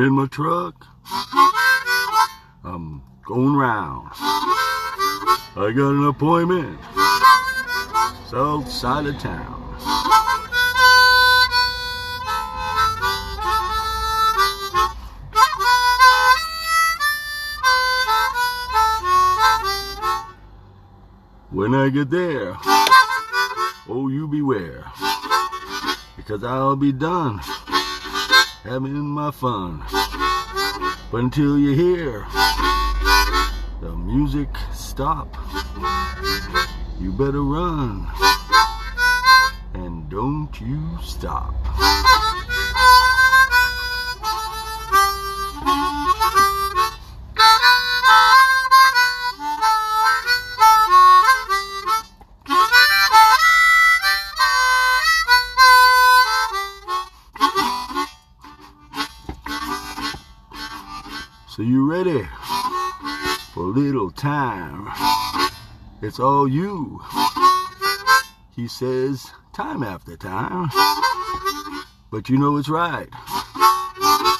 In my truck. I'm going round. I got an appointment. South side of town. When I get there, oh, you beware, because I'll be done having my fun. But until you hear the music stop, you better run and don't you stop. So you ready for little time? It's all you. He says time after time. But you know it's right.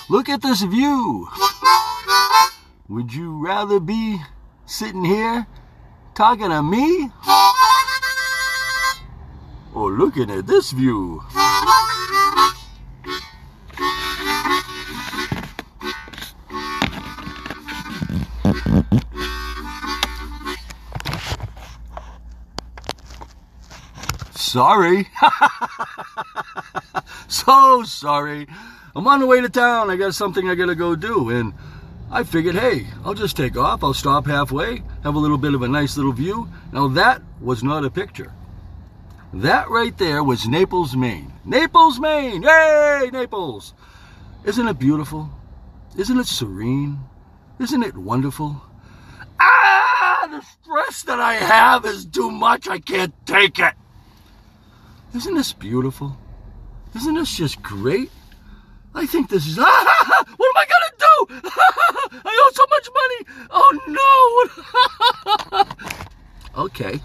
Look at this view. Would you rather be sitting here talking to me? Or looking at this view? Sorry. so sorry. I'm on the way to town. I got something I gotta go do. And I figured, hey, I'll just take off. I'll stop halfway, have a little bit of a nice little view. Now, that was not a picture. That right there was Naples, Maine. Naples, Maine! Yay, Naples! Isn't it beautiful? Isn't it serene? Isn't it wonderful? Ah, the stress that I have is too much. I can't take it. Isn't this beautiful? Isn't this just great? I think this is. Ah, what am I gonna do? I owe so much money. Oh no! okay,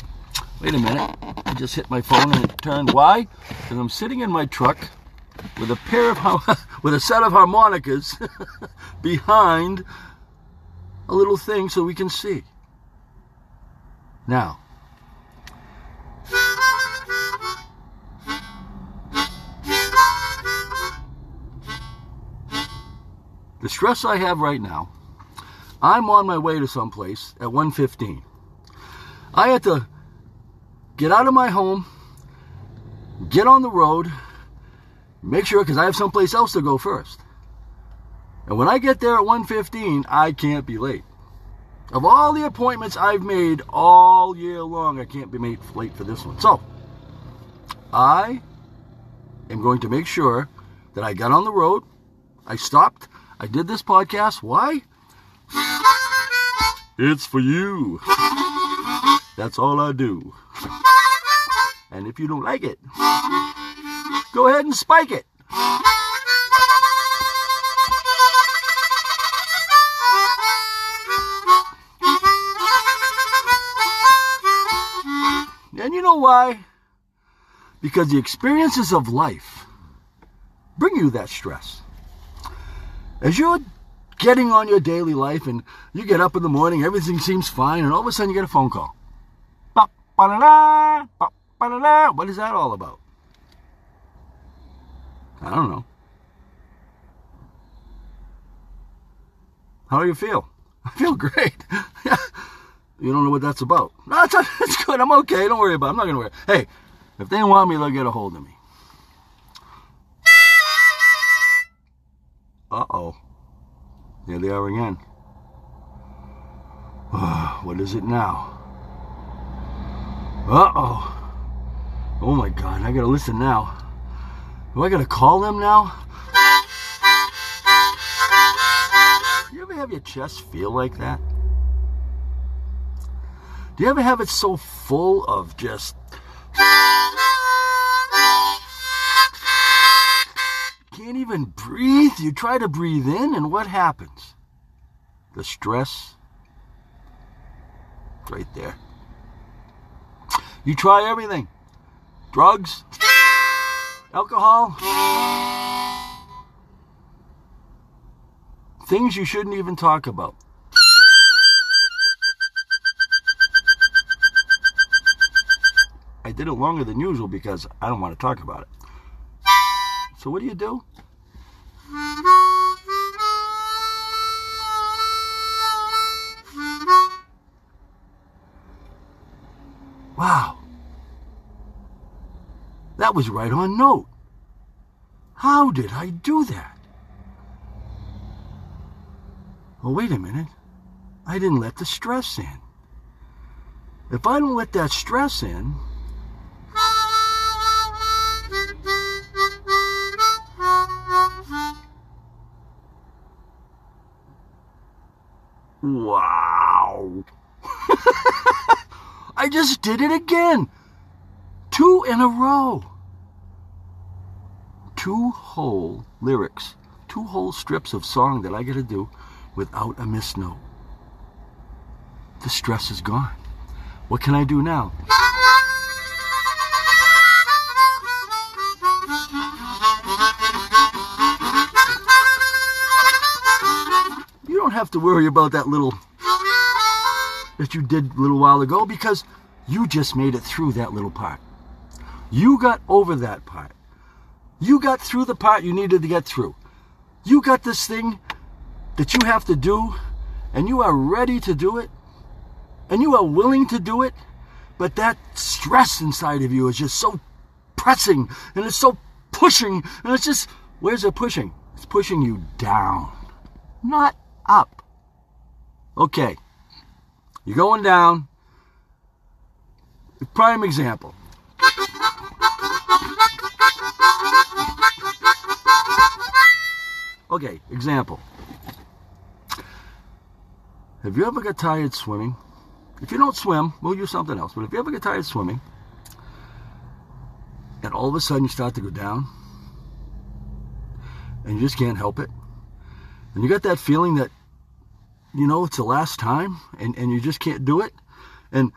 wait a minute. I just hit my phone and it turned. Why? Because I'm sitting in my truck with a pair of with a set of harmonicas behind a little thing so we can see. Now, the stress I have right now, I'm on my way to someplace at 1:15. I had to get out of my home, get on the road, make sure because I have someplace else to go first. And when I get there at 1:15, I can't be late. Of all the appointments I've made all year long, I can't be made late for this one. So, I am going to make sure that I got on the road, I stopped, I did this podcast. Why? It's for you. That's all I do. And if you don't like it, go ahead and spike it. And you know why? Because the experiences of life bring you that stress. As you're getting on your daily life and you get up in the morning, everything seems fine, and all of a sudden you get a phone call. What is that all about? I don't know. How do you feel? I feel great. you don't know what that's about. No, it's, it's good. I'm okay. Don't worry about it. I'm not going to worry. Hey, if they want me, they'll get a hold of me. Uh-oh. There they are again. Ah, what is it now? Uh-oh. Oh my god, I gotta listen now. Do I gotta call them now? Do you ever have your chest feel like that? Do you ever have it so full of just even breathe. You try to breathe in, and what happens? The stress. Right there. You try everything drugs, alcohol. things you shouldn't even talk about. I did it longer than usual because I don't want to talk about it. So what do you do? Was right on note. How did I do that? Well, wait a minute. I didn't let the stress in. If I don't let that stress in, wow. I just did it again. Two in a row. Two whole lyrics, two whole strips of song that I got to do without a miss note. The stress is gone. What can I do now? You don't have to worry about that little that you did a little while ago because you just made it through that little part. You got over that part. You got through the part you needed to get through. You got this thing that you have to do, and you are ready to do it, and you are willing to do it, but that stress inside of you is just so pressing, and it's so pushing, and it's just, where's it pushing? It's pushing you down, not up. Okay, you're going down. Prime example. Okay, example. Have you ever got tired swimming? If you don't swim, we'll use something else. But if you ever get tired swimming, and all of a sudden you start to go down, and you just can't help it, and you got that feeling that you know, it's the last time and, and you just can't do it. And,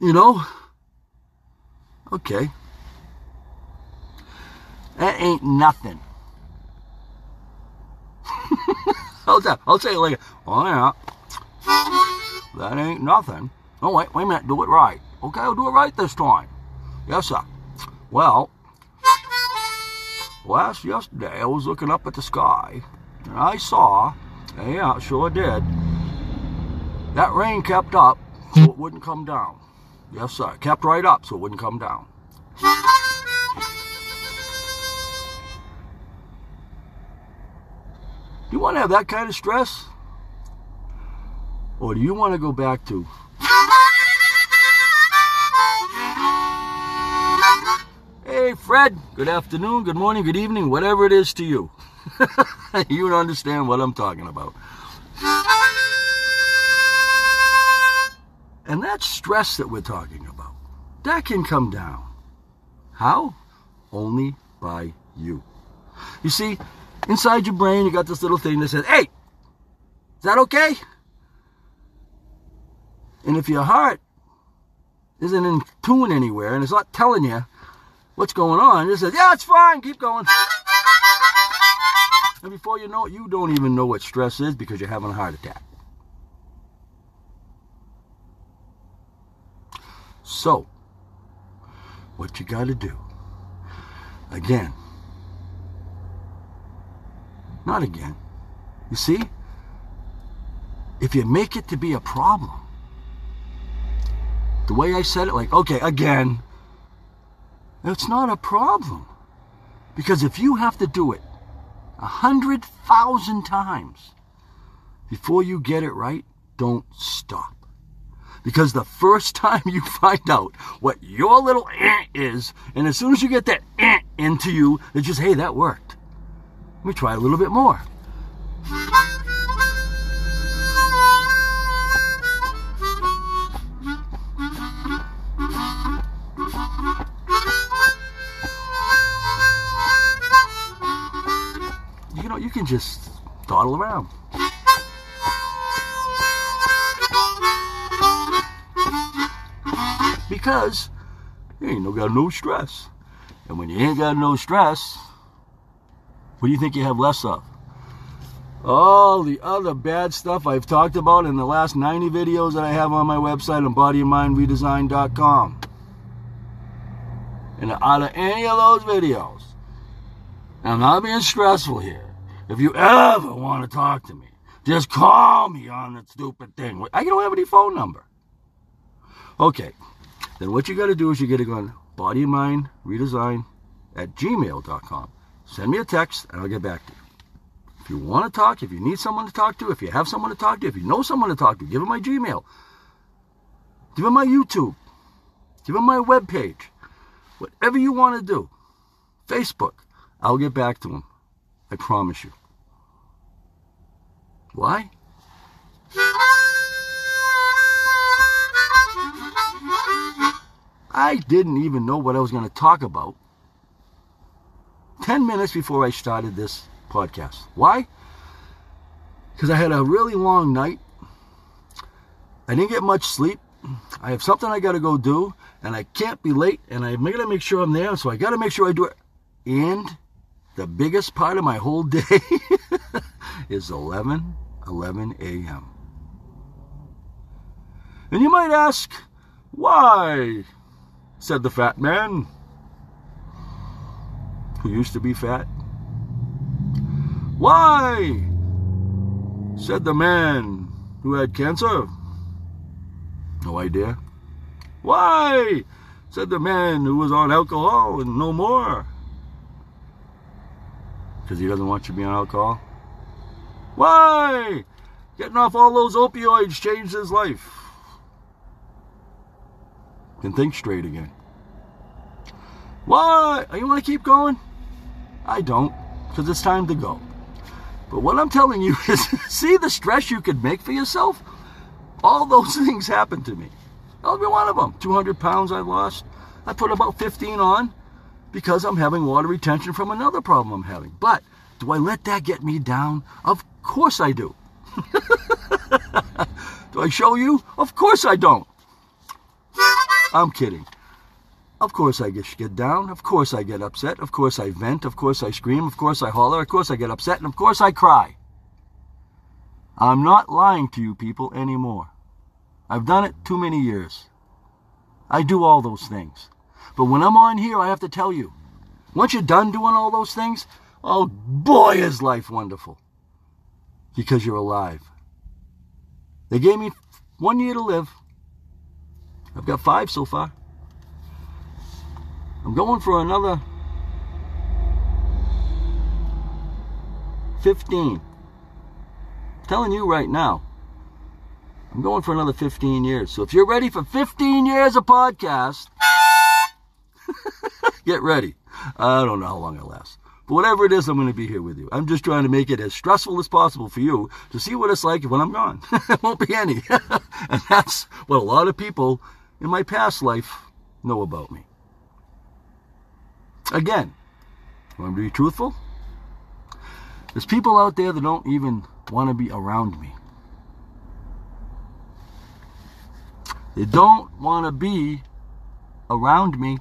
you know, okay. That ain't nothing. I'll, tell, I'll say it like, oh yeah, that ain't nothing. Oh, wait, wait a minute, do it right. Okay, I'll do it right this time. Yes, sir. Well, last yesterday I was looking up at the sky and I saw, yeah, sure did, that rain kept up so it wouldn't come down. Yes, sir. It kept right up so it wouldn't come down. You want to have that kind of stress? Or do you want to go back to Hey Fred, good afternoon, good morning, good evening, whatever it is to you. you don't understand what I'm talking about. And that stress that we're talking about, that can come down. How? Only by you. You see, inside your brain, you got this little thing that says, hey, is that okay? And if your heart isn't in tune anywhere and it's not telling you what's going on, it says, yeah, it's fine, keep going. And before you know it, you don't even know what stress is because you're having a heart attack. So, what you got to do, again, not again, you see, if you make it to be a problem, the way I said it, like, okay, again, it's not a problem. Because if you have to do it a hundred thousand times before you get it right, don't stop. Because the first time you find out what your little eh is, and as soon as you get that eh into you, it's just, hey, that worked. Let me try a little bit more. You know, you can just dawdle around. because you ain't no got no stress. And when you ain't got no stress, what do you think you have less of? all the other bad stuff I've talked about in the last 90 videos that I have on my website on bodyandmindredesign.com. And out of any of those videos, I'm not being stressful here. If you ever want to talk to me, just call me on that stupid thing. I don't have any phone number. Okay, then what you got to do is you got to go on body and mind redesign at gmail.com. Send me a text and I'll get back to you. If you want to talk, if you need someone to talk to, if you have someone to talk to, if you know someone to talk to, give them my Gmail. Give them my YouTube. Give them my webpage. Whatever you want to do. Facebook. I'll get back to them. I promise you. Why? I didn't even know what I was going to talk about 10 minutes before I started this podcast. Why? Because I had a really long night. I didn't get much sleep. I have something I got to go do, and I can't be late, and I'm going to make sure I'm there, so I got to make sure I do it. And the biggest part of my whole day is 11 11 a.m. And you might ask, why? said the fat man, who used to be fat. Why? said the man who had cancer. No idea. Why? said the man who was on alcohol and no more. Because he doesn't want you to be on alcohol. Why? Getting off all those opioids changed his life. Can think straight again. Why? You want to keep going? I don't, because it's time to go. But what I'm telling you is see the stress you could make for yourself? All those things happened to me. Every one of them. 200 pounds I lost. I put about 15 on because I'm having water retention from another problem I'm having. But do I let that get me down? Of course I do. do I show you? Of course I don't. I'm kidding. Of course I get, down. Of course I get upset. Of course I vent. Of course I scream. Of course I holler. Of course I get upset. And of course I cry. I'm not lying to you people anymore. I've done it too many years. I do all those things. But when I'm on here, I have to tell you, once you're done doing all those things, oh boy, is life wonderful. Because you're alive. They gave me one year to live. I've got five so far. I'm going for another 15. I'm telling you right now. I'm going for another 15 years. So if you're ready for 15 years of podcast, get ready. I don't know how long it lasts. But whatever it is, I'm going to be here with you. I'm just trying to make it as stressful as possible for you to see what it's like when I'm gone. it won't be any. and that's what a lot of people in my past life know about me. Again, want to be truthful? There's people out there that don't even want to be around me. They don't want to be around me.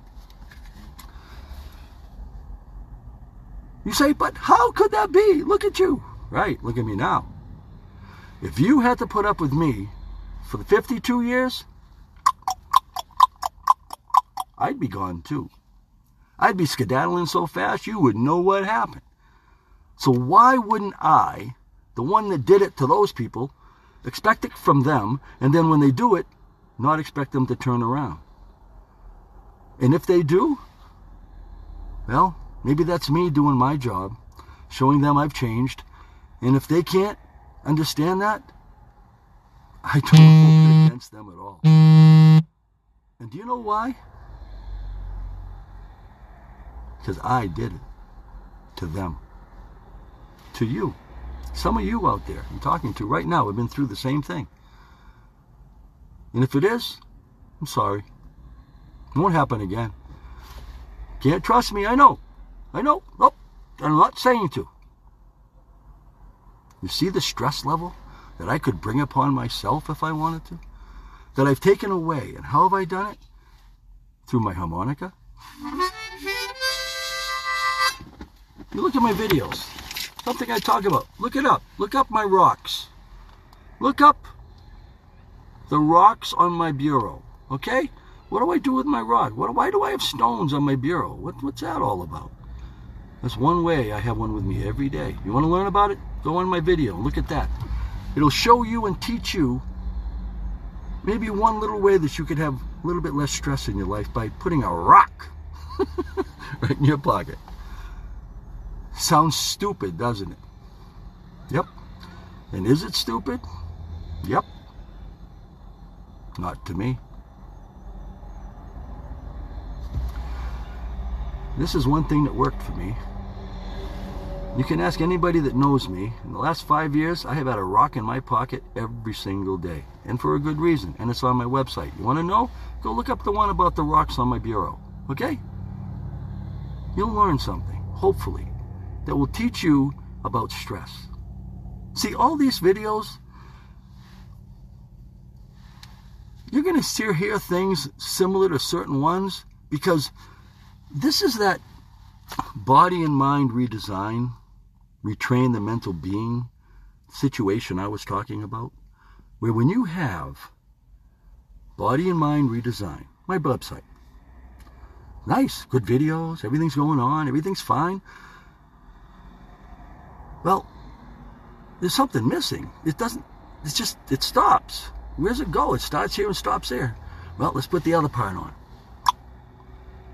You say, but how could that be? Look at you. Right, look at me now. If you had to put up with me for the 52 years, I'd be gone too. I'd be skedaddling so fast you wouldn't know what happened. So why wouldn't I, the one that did it to those people, expect it from them, and then when they do it, not expect them to turn around? And if they do, well, maybe that's me doing my job, showing them I've changed. And if they can't understand that, I don't hold it against them at all. And do you know why? Because I did it to them, to you. Some of you out there I'm talking to right now have been through the same thing. And if it is, I'm sorry. It won't happen again. Can't trust me, I know. I know. Nope. I'm not saying to. You see the stress level that I could bring upon myself if I wanted to? That I've taken away. And how have I done it? Through my harmonica. You look at my videos. Something I talk about. Look it up. Look up my rocks. Look up the rocks on my bureau. Okay? What do I do with my rock? What, why do I have stones on my bureau? What, what's that all about? That's one way I have one with me every day. You want to learn about it? Go on my video. Look at that. It'll show you and teach you maybe one little way that you could have a little bit less stress in your life by putting a rock right in your pocket. Sounds stupid, doesn't it? Yep. And is it stupid? Yep. Not to me. This is one thing that worked for me. You can ask anybody that knows me. In the last five years, I have had a rock in my pocket every single day. And for a good reason. And it's on my website. You want to know? Go look up the one about the rocks on my bureau. Okay? You'll learn something, hopefully, that will teach you about stress. See, all these videos, you're going to hear things similar to certain ones because this is that body and mind redesign, retrain the mental being situation I was talking about, where when you have body and mind redesign, my website, nice, good videos, everything's going on, everything's fine. Well, there's something missing. It doesn't, it's just, it stops. Where's it go? It starts here and stops there. Well, let's put the other part on.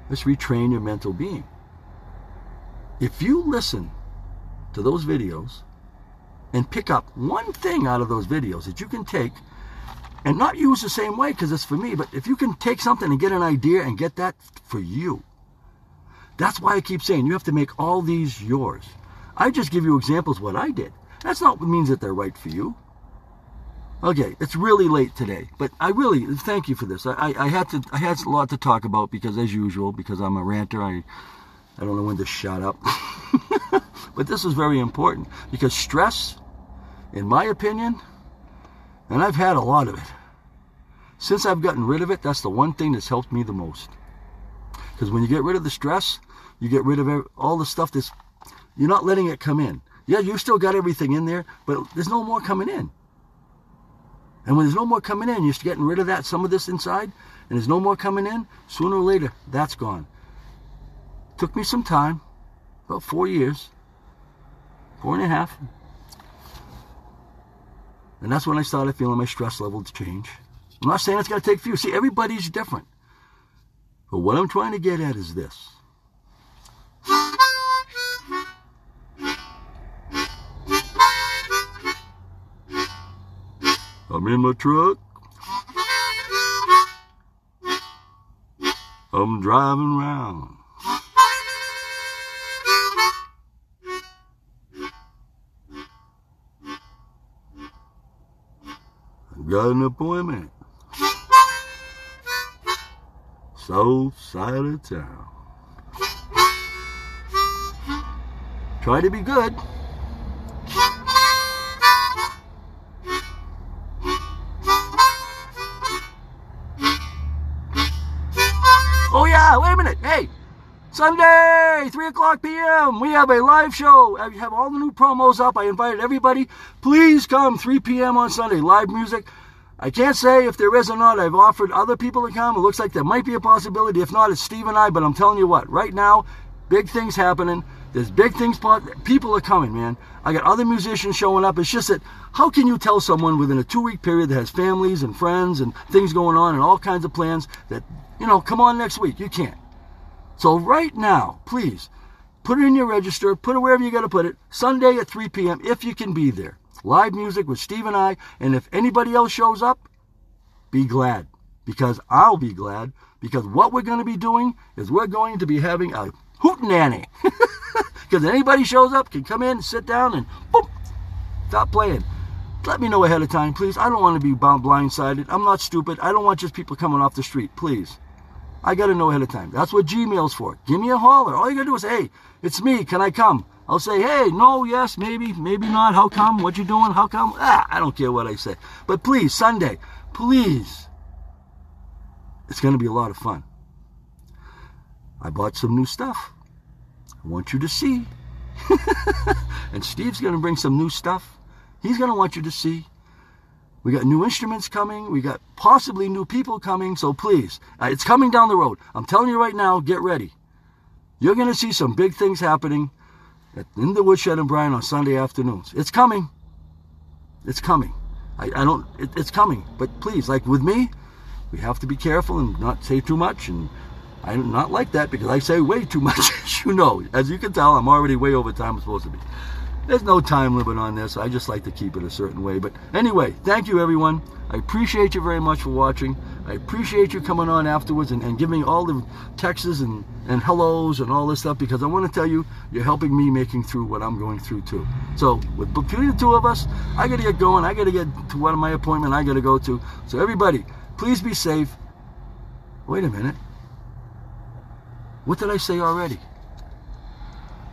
Let's retrain your mental being. If you listen to those videos and pick up one thing out of those videos that you can take and not use the same way because it's for me, but if you can take something and get an idea and get that for you, that's why I keep saying you have to make all these yours. I just give you examples what I did. That's not what means that they're right for you. Okay, it's really late today, but I really thank you for this. I, I, I, had to I had a lot to talk about because as usual, because I'm a ranter, I I don't know when to shut up. but this is very important because stress, in my opinion, and I've had a lot of it. Since I've gotten rid of it, that's the one thing that's helped me the most. Because when you get rid of the stress, you get rid of all the stuff that's you're not letting it come in. Yeah, you've still got everything in there, but there's no more coming in. And when there's no more coming in, you're just getting rid of that, some of this inside, and there's no more coming in, sooner or later, that's gone. Took me some time, about four years, four and a half. And that's when I started feeling my stress level change. I'm not saying it's going to take few. See, everybody's different. But what I'm trying to get at is this. I'm in my truck. I'm driving around. Got an appointment. South side of town. Try to be good. Yeah, wait a minute. Hey, Sunday, 3 o'clock p.m. We have a live show. I have all the new promos up. I invited everybody. Please come 3 p.m. on Sunday. Live music. I can't say if there is or not. I've offered other people to come. It looks like there might be a possibility. If not, it's Steve and I. But I'm telling you what, right now, big things happening. There's big things. People are coming, man. I got other musicians showing up. It's just that how can you tell someone within a two week period that has families and friends and things going on and all kinds of plans that, you know, come on next week? You can't. So right now, please put it in your register, put it wherever you got to put it. Sunday at 3 p.m. if you can be there. Live music with Steve and I. And if anybody else shows up, be glad because I'll be glad because what we're going to be doing is we're going to be having a hootenanny. Because anybody shows up can come in, sit down, and boom, stop playing. Let me know ahead of time, please. I don't want to be blindsided. I'm not stupid. I don't want just people coming off the street, please. I got to know ahead of time. That's what Gmail's for. Give me a holler. All you got to do is, hey, it's me. Can I come? I'll say, hey, no, yes, maybe, maybe not. How come? What you doing? How come? Ah, I don't care what I say. But please, Sunday, please. It's going to be a lot of fun. I bought some new stuff. I want you to see. And Steve's going to bring some new stuff. He's going to want you to see. We got new instruments coming. We got possibly new people coming. So please, uh, it's coming down the road. I'm telling you right now, get ready. You're going to see some big things happening at, in the woodshed and Brian on Sunday afternoons. It's coming. It's coming. I, I don't, it, it's coming. But please, like with me, we have to be careful and not say too much. And I'm not like that because I say way too much, as you know. As you can tell, I'm already way over time I'm supposed to be. There's no time limit on this. I just like to keep it a certain way. But anyway, thank you, everyone. I appreciate you very much for watching. I appreciate you coming on afterwards and, and giving all the texts and, and hellos and all this stuff because I want to tell you, you're helping me making through what I'm going through too. So with between the two of us, I got to get going. I got to get to one of my appointment I got to go to. So everybody, please be safe. Wait a minute. What did I say already?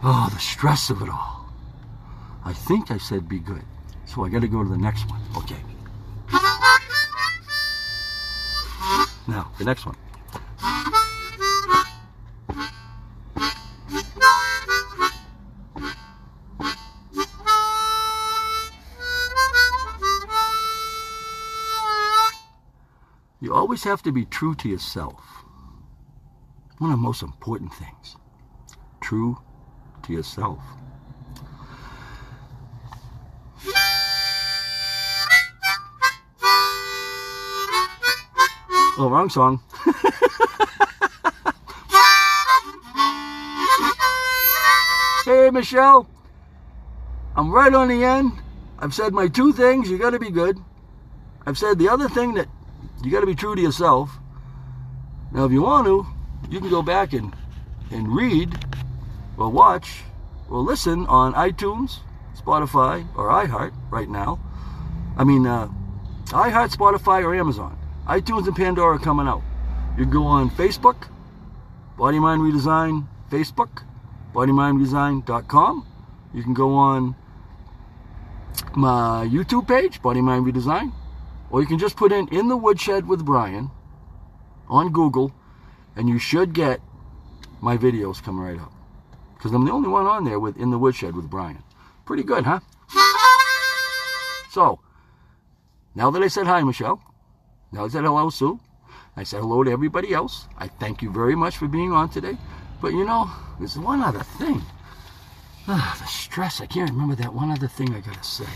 Oh, the stress of it all. I think I said be good. So I got to go to the next one. Okay. Now, the next one. You always have to be true to yourself. One of the most important things. True to yourself. Oh, wrong song. hey, Michelle. I'm right on the end. I've said my two things. You got to be good. I've said the other thing that you got to be true to yourself. Now, if you want to, you can go back and, and read or watch or listen on iTunes, Spotify, or iHeart right now. I mean, uh, iHeart, Spotify, or Amazon iTunes and Pandora coming out. You can go on Facebook, Body Mind Redesign Facebook, bodymindredesign.com. You can go on my YouTube page, Body Mind Redesign, or you can just put in In the Woodshed with Brian on Google, and you should get my videos coming right up. Because I'm the only one on there with In the Woodshed with Brian. Pretty good, huh? So, now that I said hi, Michelle, now I said hello, Sue. I said hello to everybody else. I thank you very much for being on today. But you know, there's one other thing. Ah, the stress. I can't remember that one other thing I gotta say.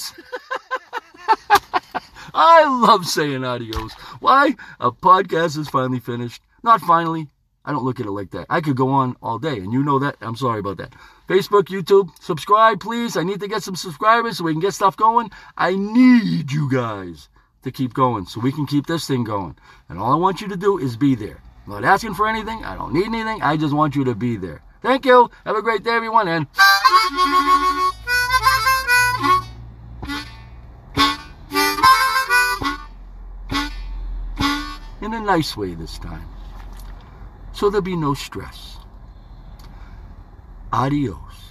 Adios! I love saying adios. Why? A podcast is finally finished. Not finally. I don't look at it like that. I could go on all day, and you know that. I'm sorry about that. Facebook, YouTube, subscribe, please. I need to get some subscribers so we can get stuff going. I need you guys to keep going so we can keep this thing going. And all I want you to do is be there. I'm not asking for anything. I don't need anything. I just want you to be there. Thank you. Have a great day, everyone, and. In a nice way this time. So there'll be no stress. Adios.